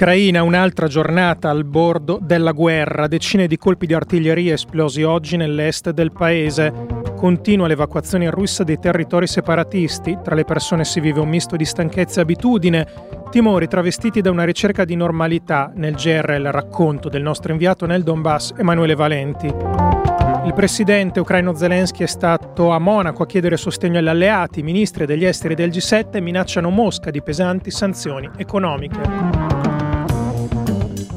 Ucraina, un'altra giornata al bordo della guerra, decine di colpi di artiglieria esplosi oggi nell'est del paese. Continua l'evacuazione russa dei territori separatisti, tra le persone si vive un misto di stanchezza e abitudine, timori travestiti da una ricerca di normalità, nel GR il racconto del nostro inviato nel Donbass Emanuele Valenti. Il presidente ucraino Zelensky è stato a Monaco a chiedere sostegno agli alleati, i ministri degli esteri del G7 minacciano Mosca di pesanti sanzioni economiche.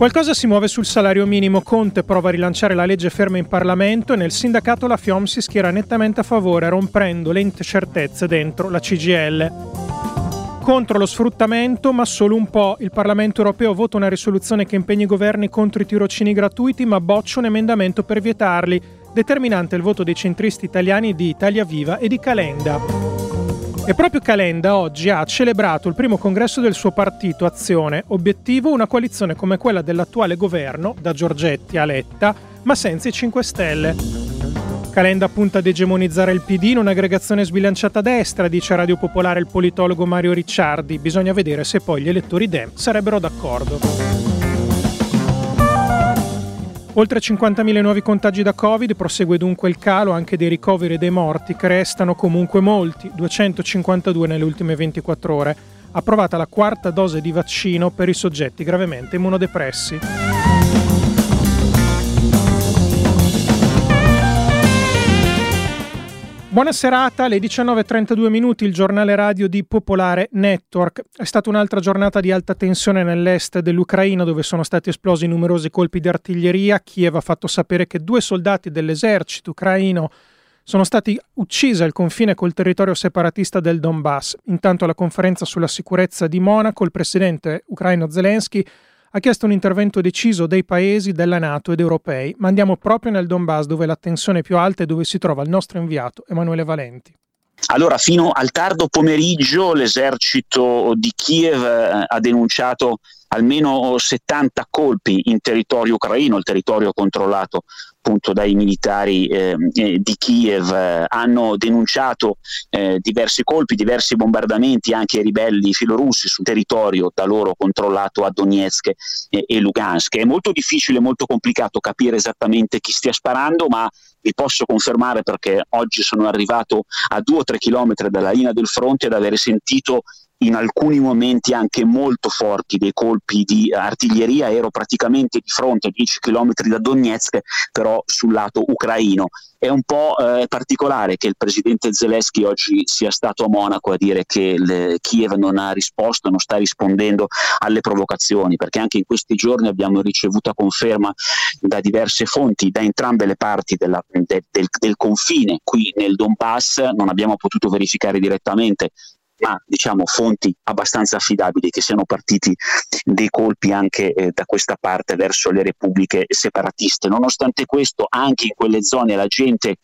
Qualcosa si muove sul salario minimo. Conte prova a rilanciare la legge ferma in Parlamento e nel sindacato la FIOM si schiera nettamente a favore, rompendo le incertezze dentro la CGL. Contro lo sfruttamento, ma solo un po'. Il Parlamento europeo vota una risoluzione che impegna i governi contro i tirocini gratuiti, ma boccia un emendamento per vietarli, determinante il voto dei centristi italiani di Italia Viva e di Calenda. E proprio Calenda oggi ha celebrato il primo congresso del suo partito Azione, obiettivo una coalizione come quella dell'attuale governo, da Giorgetti a Letta, ma senza i 5 Stelle. Calenda punta ad egemonizzare il PD in un'aggregazione sbilanciata a destra, dice a Radio Popolare il politologo Mario Ricciardi. Bisogna vedere se poi gli elettori Dem sarebbero d'accordo. Oltre 50.000 nuovi contagi da Covid, prosegue dunque il calo anche dei ricoveri e dei morti, che restano comunque molti, 252 nelle ultime 24 ore. Approvata la quarta dose di vaccino per i soggetti gravemente immunodepressi. Buona serata, alle 19.32 minuti il giornale radio di Popolare Network. È stata un'altra giornata di alta tensione nell'est dell'Ucraina dove sono stati esplosi numerosi colpi di artiglieria. Kiev ha fatto sapere che due soldati dell'esercito ucraino sono stati uccisi al confine col territorio separatista del Donbass. Intanto alla conferenza sulla sicurezza di Monaco il presidente ucraino Zelensky ha chiesto un intervento deciso dei paesi della Nato ed europei, ma andiamo proprio nel Donbass dove la tensione è più alta e dove si trova il nostro inviato Emanuele Valenti. Allora, fino al tardo pomeriggio l'esercito di Kiev eh, ha denunciato almeno 70 colpi in territorio ucraino, il territorio controllato appunto dai militari eh, eh, di Kiev eh, hanno denunciato eh, diversi colpi, diversi bombardamenti anche ai ribelli filorussi sul territorio da loro controllato a Donetsk e, e Lugansk. È molto difficile, molto complicato capire esattamente chi stia sparando, ma vi posso confermare perché oggi sono arrivato a due o tre chilometri dalla linea del fronte ad avere sentito in alcuni momenti anche molto forti dei colpi di artiglieria, ero praticamente di fronte a 10 km da Donetsk, però sul lato ucraino. È un po' eh, particolare che il presidente Zelensky oggi sia stato a Monaco a dire che le, Kiev non ha risposto, non sta rispondendo alle provocazioni, perché anche in questi giorni abbiamo ricevuto conferma da diverse fonti, da entrambe le parti della, de, del, del confine qui nel Donbass, non abbiamo potuto verificare direttamente ma diciamo fonti abbastanza affidabili che siano partiti dei colpi anche eh, da questa parte verso le repubbliche separatiste. Nonostante questo, anche in quelle zone la gente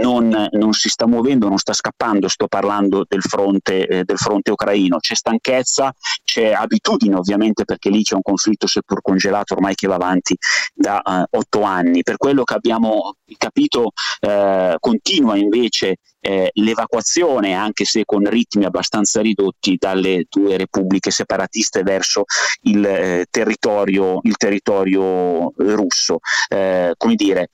non, non si sta muovendo, non sta scappando, sto parlando del fronte, eh, del fronte ucraino, c'è stanchezza, c'è abitudine ovviamente perché lì c'è un conflitto seppur congelato ormai che va avanti da uh, otto anni. Per quello che abbiamo capito eh, continua invece eh, l'evacuazione, anche se con ritmi abbastanza ridotti, dalle due repubbliche separatiste verso il, eh, territorio, il territorio russo. Eh, come dire,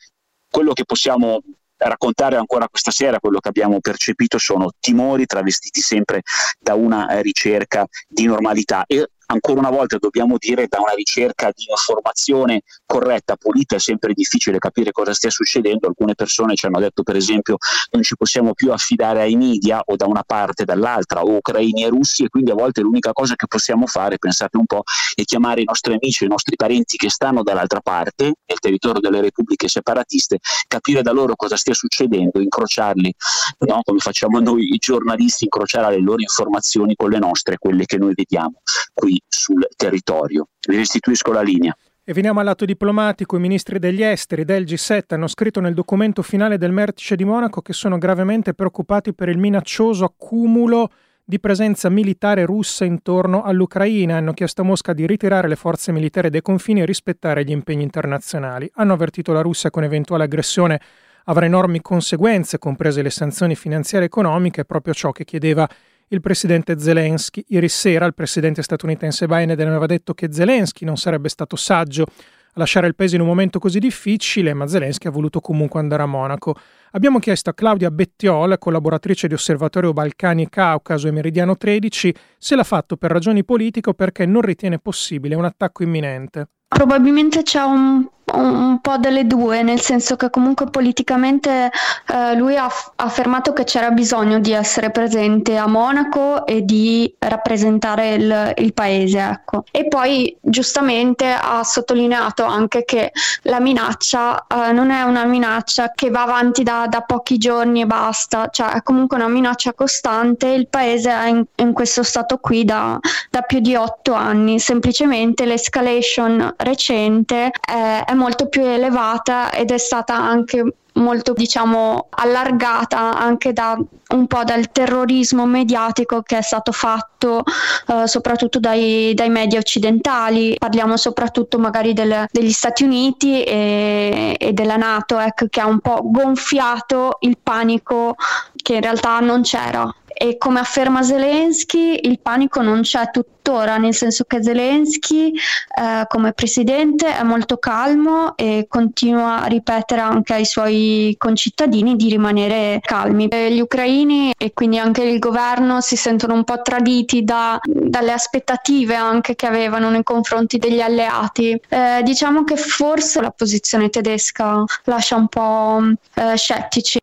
quello che possiamo raccontare ancora questa sera quello che abbiamo percepito sono timori travestiti sempre da una ricerca di normalità e ancora una volta dobbiamo dire da una ricerca di informazione corretta, pulita, è sempre difficile capire cosa stia succedendo. Alcune persone ci hanno detto per esempio non ci possiamo più affidare ai media o da una parte dall'altra, o ucraini e russi, e quindi a volte l'unica cosa che possiamo fare, pensate un po', è chiamare i nostri amici, i nostri parenti che stanno dall'altra parte, nel territorio delle repubbliche separatiste, capire da loro cosa stia succedendo, incrociarli, no? come facciamo noi i giornalisti, incrociare le loro informazioni con le nostre, quelle che noi vediamo qui sul territorio. Vi restituisco la linea. E veniamo al lato diplomatico. I ministri degli esteri del G7 hanno scritto nel documento finale del Mertice di Monaco che sono gravemente preoccupati per il minaccioso accumulo di presenza militare russa intorno all'Ucraina. Hanno chiesto a Mosca di ritirare le forze militari dai confini e rispettare gli impegni internazionali. Hanno avvertito la Russia che un'eventuale aggressione avrà enormi conseguenze, comprese le sanzioni finanziarie e economiche, proprio ciò che chiedeva il presidente Zelensky. Ieri sera il presidente statunitense Biden aveva detto che Zelensky non sarebbe stato saggio a lasciare il paese in un momento così difficile, ma Zelensky ha voluto comunque andare a Monaco. Abbiamo chiesto a Claudia Bettiol, collaboratrice di Osservatorio Balcani Caucaso e Meridiano 13, se l'ha fatto per ragioni politiche o perché non ritiene possibile un attacco imminente. Probabilmente c'è un un po' delle due, nel senso che comunque politicamente eh, lui ha, f- affermato che c'era bisogno di essere presente a Monaco e di rappresentare il, il paese. Ecco. E poi giustamente ha sottolineato anche che la minaccia eh, non è una minaccia che va avanti da, da, pochi giorni e basta, cioè è comunque una minaccia costante. Il paese è in, in questo stato qui da, da, più di otto anni, semplicemente l'escalation recente è, è molto più elevata ed è stata anche molto diciamo allargata anche da un po' dal terrorismo mediatico che è stato fatto eh, soprattutto dai, dai, media occidentali. Parliamo soprattutto magari del, degli Stati Uniti e, e della Nato ecco, che ha un po' gonfiato il panico che in realtà non c'era e come afferma Zelensky il panico non c'è tuttora, nel senso che Zelensky eh, come presidente è molto calmo e continua a ripetere anche ai suoi concittadini di rimanere calmi. E gli ucraini e quindi anche il governo si sentono un po' traditi da, dalle aspettative anche che avevano nei confronti degli alleati. Eh, diciamo che forse la posizione tedesca lascia un po' eh, scettici.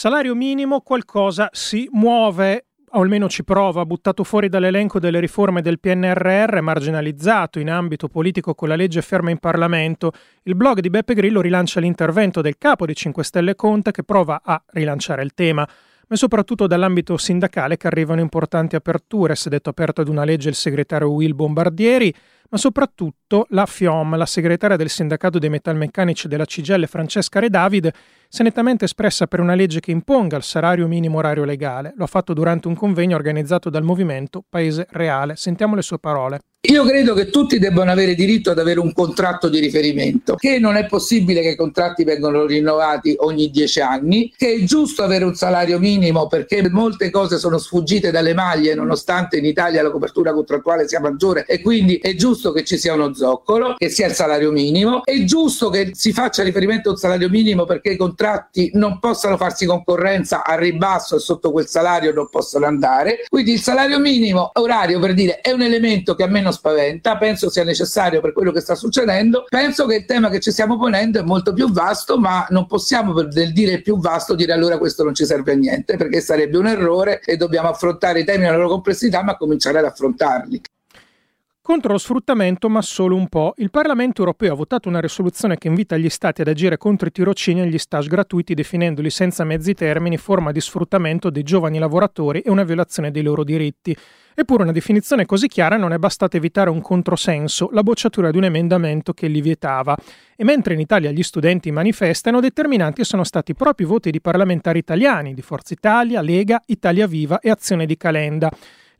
Salario minimo qualcosa si muove o almeno ci prova, buttato fuori dall'elenco delle riforme del PNRR, marginalizzato in ambito politico con la legge ferma in Parlamento, il blog di Beppe Grillo rilancia l'intervento del capo di 5 Stelle Conte che prova a rilanciare il tema, ma soprattutto dall'ambito sindacale che arrivano importanti aperture, si è detto aperto ad una legge il segretario Will Bombardieri, ma soprattutto la FIOM, la segretaria del sindacato dei metalmeccanici della CGL Francesca Redavid, si è nettamente espressa per una legge che imponga il salario minimo orario legale. Lo ha fatto durante un convegno organizzato dal movimento Paese Reale. Sentiamo le sue parole. Io credo che tutti debbano avere diritto ad avere un contratto di riferimento, che non è possibile che i contratti vengano rinnovati ogni dieci anni, che è giusto avere un salario minimo perché molte cose sono sfuggite dalle maglie nonostante in Italia la copertura contrattuale sia maggiore e quindi è giusto che ci sia uno zoccolo, che sia il salario minimo, è giusto che si faccia riferimento a un salario minimo perché i contratti non possano farsi concorrenza a ribasso e sotto quel salario non possono andare, quindi il salario minimo orario per dire è un elemento che a me non spaventa, penso sia necessario per quello che sta succedendo, penso che il tema che ci stiamo ponendo è molto più vasto, ma non possiamo per dire più vasto dire allora questo non ci serve a niente, perché sarebbe un errore e dobbiamo affrontare i temi nella loro complessità, ma cominciare ad affrontarli. Contro lo sfruttamento, ma solo un po'. Il Parlamento europeo ha votato una risoluzione che invita gli Stati ad agire contro i tirocini e gli stage gratuiti, definendoli senza mezzi termini forma di sfruttamento dei giovani lavoratori e una violazione dei loro diritti. Eppure una definizione così chiara non è bastata evitare un controsenso, la bocciatura di un emendamento che li vietava. E mentre in Italia gli studenti manifestano, determinanti sono stati proprio i voti di parlamentari italiani, di Forza Italia, Lega, Italia Viva e Azione di Calenda.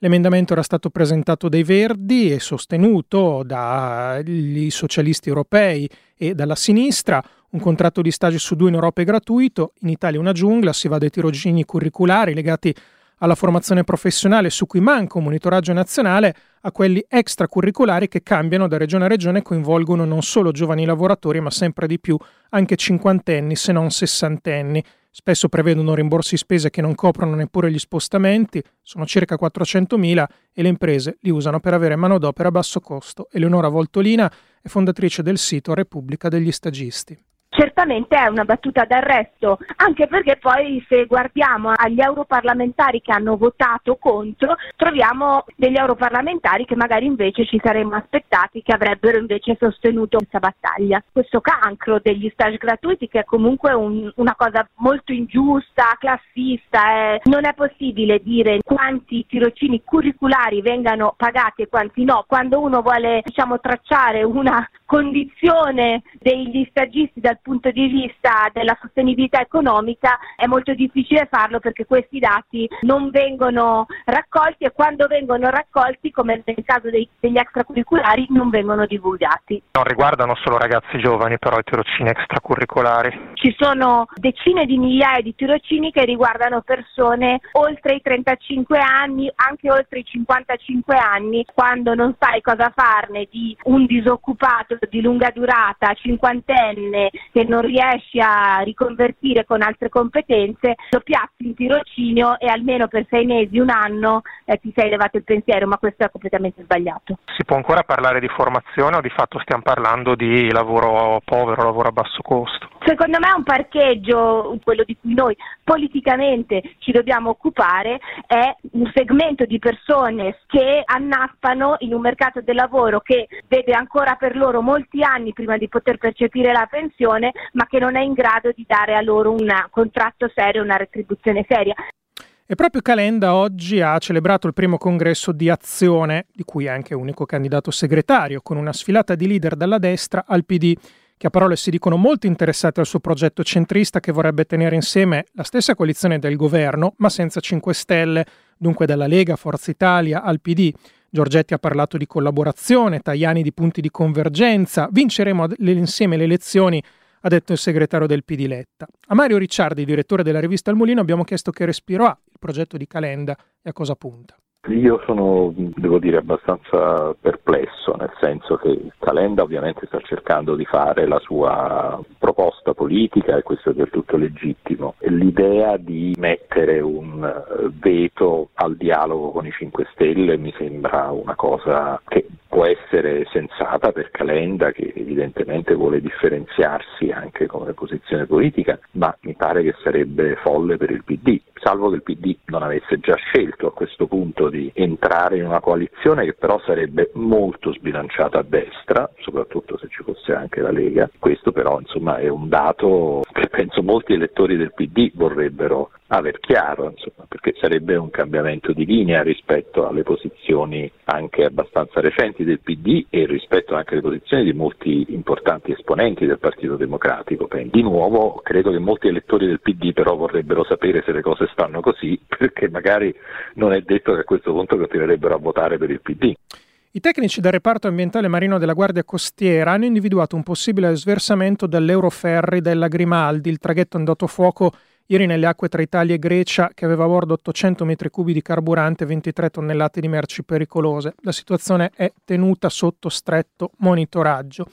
L'emendamento era stato presentato dai Verdi e sostenuto dagli socialisti europei e dalla sinistra. Un contratto di stage su due in Europa è gratuito, in Italia una giungla, si va dai tirocini curriculari legati alla formazione professionale su cui manca un monitoraggio nazionale a quelli extracurricolari che cambiano da regione a regione e coinvolgono non solo giovani lavoratori ma sempre di più anche cinquantenni se non sessantenni. Spesso prevedono rimborsi spese che non coprono neppure gli spostamenti, sono circa 400.000 e le imprese li usano per avere manodopera a basso costo. Eleonora Voltolina è fondatrice del sito Repubblica degli Stagisti certamente è una battuta d'arresto, anche perché poi se guardiamo agli europarlamentari che hanno votato contro, troviamo degli europarlamentari che magari invece ci saremmo aspettati che avrebbero invece sostenuto questa battaglia. Questo cancro degli stage gratuiti che è comunque un, una cosa molto ingiusta, classista, eh. non è possibile dire quanti tirocini curriculari vengano pagati e quanti no, quando uno vuole diciamo tracciare una condizione degli stagisti dal punto di vista della sostenibilità economica è molto difficile farlo perché questi dati non vengono raccolti e quando vengono raccolti, come nel caso dei, degli extracurriculari, non vengono divulgati. Non riguardano solo ragazzi giovani però i tirocini extracurricolari. Ci sono decine di migliaia di tirocini che riguardano persone oltre i 35 anni, anche oltre i 55 anni, quando non sai cosa farne di un disoccupato di lunga durata, cinquantenne, che non riesci a riconvertire con altre competenze, lo piazzi in tirocinio e almeno per sei mesi, un anno eh, ti sei levato il pensiero, ma questo è completamente sbagliato. Si può ancora parlare di formazione o di fatto stiamo parlando di lavoro povero, lavoro a basso costo? Secondo me è un parcheggio, quello di cui noi politicamente ci dobbiamo occupare, è un segmento di persone che annaspano in un mercato del lavoro che vede ancora per loro molti anni prima di poter percepire la pensione, ma che non è in grado di dare a loro un contratto serio, una retribuzione seria. E proprio Calenda oggi ha celebrato il primo congresso di Azione, di cui è anche unico candidato segretario, con una sfilata di leader dalla destra al PD che a parole si dicono molto interessati al suo progetto centrista che vorrebbe tenere insieme la stessa coalizione del governo, ma senza 5 Stelle, dunque dalla Lega, Forza Italia al PD. Giorgetti ha parlato di collaborazione, Tajani di punti di convergenza, vinceremo insieme le elezioni, ha detto il segretario del PD Letta. A Mario Ricciardi, direttore della rivista Il Mulino, abbiamo chiesto che respiro ha il progetto di Calenda e a cosa punta. Io sono, devo dire, abbastanza perplesso, nel senso che Calenda ovviamente sta cercando di fare la sua proposta politica e questo è del tutto legittimo. L'idea di mettere un eh, veto al dialogo con i 5 Stelle mi sembra una cosa che può essere sensata per Calenda che evidentemente vuole differenziarsi anche come posizione politica, ma mi pare che sarebbe folle per il PD, salvo che il PD non avesse già scelto a questo punto di entrare in una coalizione che però sarebbe molto sbilanciata a destra, soprattutto se ci fosse anche la Lega. Questo però insomma è un dato che penso molti elettori del PD vorrebbero aver chiaro, insomma, perché sarebbe un cambiamento di linea rispetto alle posizioni anche abbastanza recenti del PD e rispetto anche alle posizioni di molti importanti esponenti del Partito Democratico. Di nuovo credo che molti elettori del PD però vorrebbero sapere se le cose stanno così, perché magari non è detto che a questo punto continuerebbero a votare per il PD. I tecnici del reparto ambientale marino della Guardia Costiera hanno individuato un possibile sversamento dell'Euroferri della Grimaldi, il traghetto andato a fuoco Ieri nelle acque tra Italia e Grecia, che aveva a bordo 800 metri cubi di carburante e 23 tonnellate di merci pericolose. La situazione è tenuta sotto stretto monitoraggio.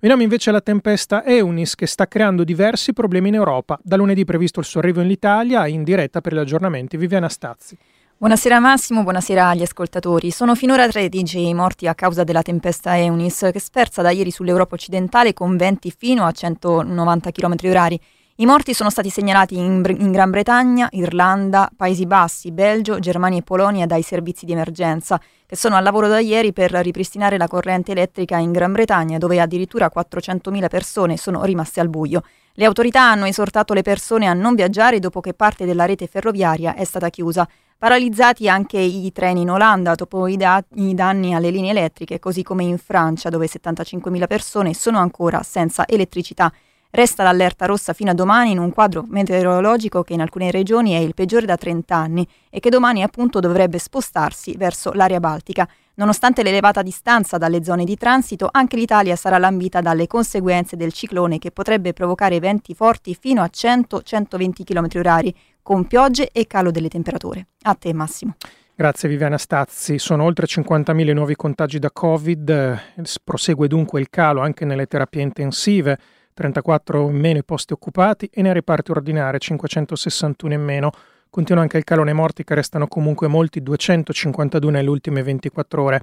Veniamo invece alla tempesta Eunis, che sta creando diversi problemi in Europa. Da lunedì previsto il suo arrivo in Italia, in diretta per gli aggiornamenti. Viviana Stazzi. Buonasera Massimo, buonasera agli ascoltatori. Sono finora 13 i morti a causa della tempesta Eunis, che sferza da ieri sull'Europa occidentale con venti fino a 190 km h i morti sono stati segnalati in, in, Gran Bretagna, Irlanda, Paesi Bassi, Belgio, Germania e Polonia dai servizi di emergenza, che sono al lavoro da ieri per ripristinare la corrente elettrica in Gran Bretagna, dove addirittura 400.000 persone sono rimaste al buio. Le autorità hanno esortato le persone a non viaggiare dopo che parte della rete ferroviaria è stata chiusa. Paralizzati anche i treni in Olanda dopo i, da- i danni alle linee elettriche, così come in Francia, dove 75.000 persone sono ancora senza elettricità. Resta l'allerta rossa fino a domani in un quadro meteorologico che in alcune regioni è il peggiore da 30 anni e che domani appunto dovrebbe spostarsi verso l'area baltica. Nonostante l'elevata distanza dalle zone di transito, anche l'Italia sarà lambita dalle conseguenze del ciclone che potrebbe provocare venti forti fino a 100-120 km/h, con piogge e calo delle temperature. A te Massimo. Grazie Viviana Stazzi. Sono oltre 50.000 nuovi contagi da Covid, prosegue dunque il calo anche nelle terapie intensive. 34 in meno i posti occupati e nei reparti ordinari 561 in meno. Continua anche il calore morti che restano comunque molti, 252 nelle ultime 24 ore.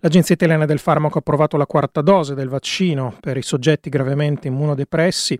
L'Agenzia Italiana del Farmaco ha approvato la quarta dose del vaccino per i soggetti gravemente immunodepressi.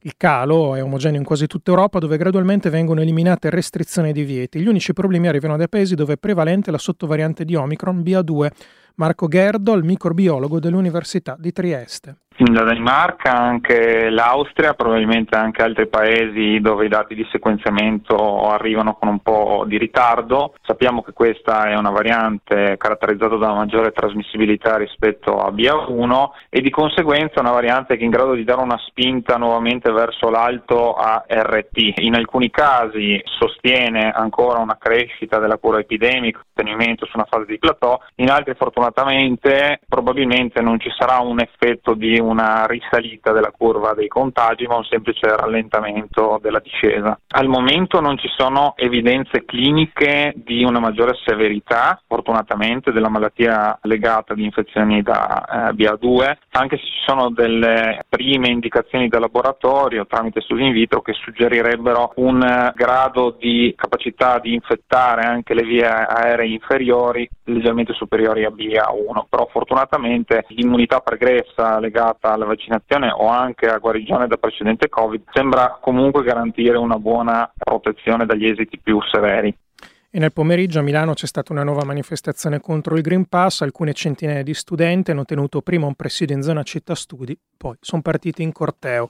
Il calo è omogeneo in quasi tutta Europa dove gradualmente vengono eliminate restrizioni e divieti. Gli unici problemi arrivano dai paesi dove è prevalente la sottovariante di Omicron BA2, Marco Gerdol, microbiologo dell'Università di Trieste la Danimarca, anche l'Austria, probabilmente anche altri paesi dove i dati di sequenziamento arrivano con un po' di ritardo. Sappiamo che questa è una variante caratterizzata da una maggiore trasmissibilità rispetto a BA1 e di conseguenza una variante che è in grado di dare una spinta nuovamente verso l'alto a RT. In alcuni casi sostiene ancora una crescita della cura epidemica, ottenimento su una fase di plateau, in altri fortunatamente probabilmente non ci sarà un effetto di una risalita della curva dei contagi, ma un semplice rallentamento della discesa. Al momento non ci sono evidenze cliniche di una maggiore severità, fortunatamente, della malattia legata ad infezioni da eh, BA2, anche se ci sono delle prime indicazioni da laboratorio tramite studi in vitro che suggerirebbero un eh, grado di capacità di infettare anche le vie aeree inferiori leggermente superiori a BA1, però fortunatamente l'immunità pregressa legata legata alla vaccinazione o anche a guarigione da precedente Covid sembra comunque garantire una buona protezione dagli esiti più severi. E nel pomeriggio a Milano c'è stata una nuova manifestazione contro il Green Pass, alcune centinaia di studenti hanno tenuto prima un presidio in zona città studi, poi sono partiti in corteo.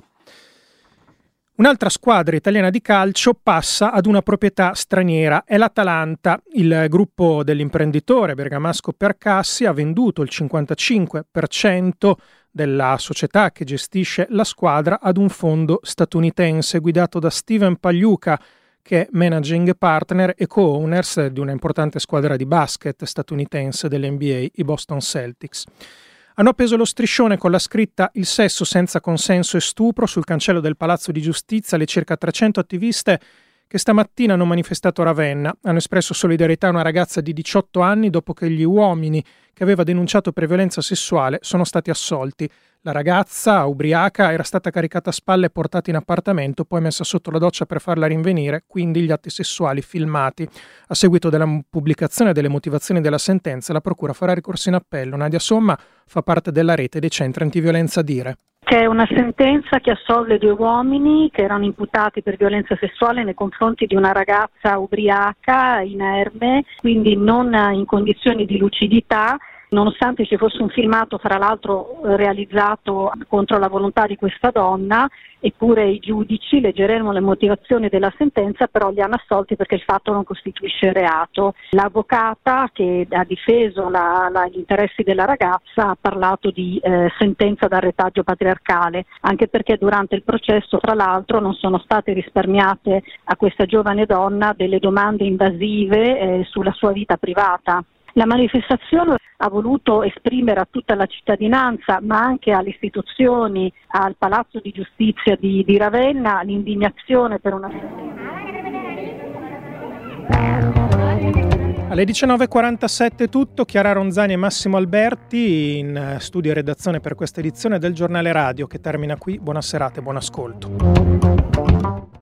Un'altra squadra italiana di calcio passa ad una proprietà straniera, è l'Atalanta. Il gruppo dell'imprenditore bergamasco Percassi ha venduto il 55% della società che gestisce la squadra ad un fondo statunitense guidato da Steven Pagliuca, che è managing partner e co-owners di una importante squadra di basket statunitense dell'NBA, i Boston Celtics. Hanno appeso lo striscione con la scritta Il sesso senza consenso e stupro sul cancello del Palazzo di Giustizia le circa 300 attiviste che stamattina hanno manifestato a Ravenna. Hanno espresso solidarietà a una ragazza di 18 anni dopo che gli uomini che aveva denunciato per violenza sessuale sono stati assolti. La ragazza, ubriaca, era stata caricata a spalle e portata in appartamento, poi messa sotto la doccia per farla rinvenire, quindi gli atti sessuali filmati. A seguito della pubblicazione delle motivazioni della sentenza, la Procura farà ricorso in appello. Nadia Somma fa parte della rete dei centri antiviolenza Dire. C'è una sentenza che assolve due uomini che erano imputati per violenza sessuale nei confronti di una ragazza ubriaca, inerme, quindi non in condizioni di lucidità nonostante ci fosse un filmato fra l'altro realizzato contro la volontà di questa donna, eppure i giudici, leggeremo le motivazioni della sentenza, però li hanno assolti perché il fatto non costituisce reato. L'avvocata che ha difeso la, la, gli interessi della ragazza ha parlato di eh, sentenza da retaggio patriarcale, anche perché durante il processo, tra l'altro, non sono state risparmiate a questa giovane donna delle domande invasive eh, sulla sua vita privata. La manifestazione ha voluto esprimere a tutta la cittadinanza, ma anche alle istituzioni, al Palazzo di Giustizia di, di Ravenna, l'indignazione per una... Alle 19.47 è tutto, Chiara Ronzani e Massimo Alberti in studio e redazione per questa edizione del giornale radio che termina qui. Buona serata e buon ascolto.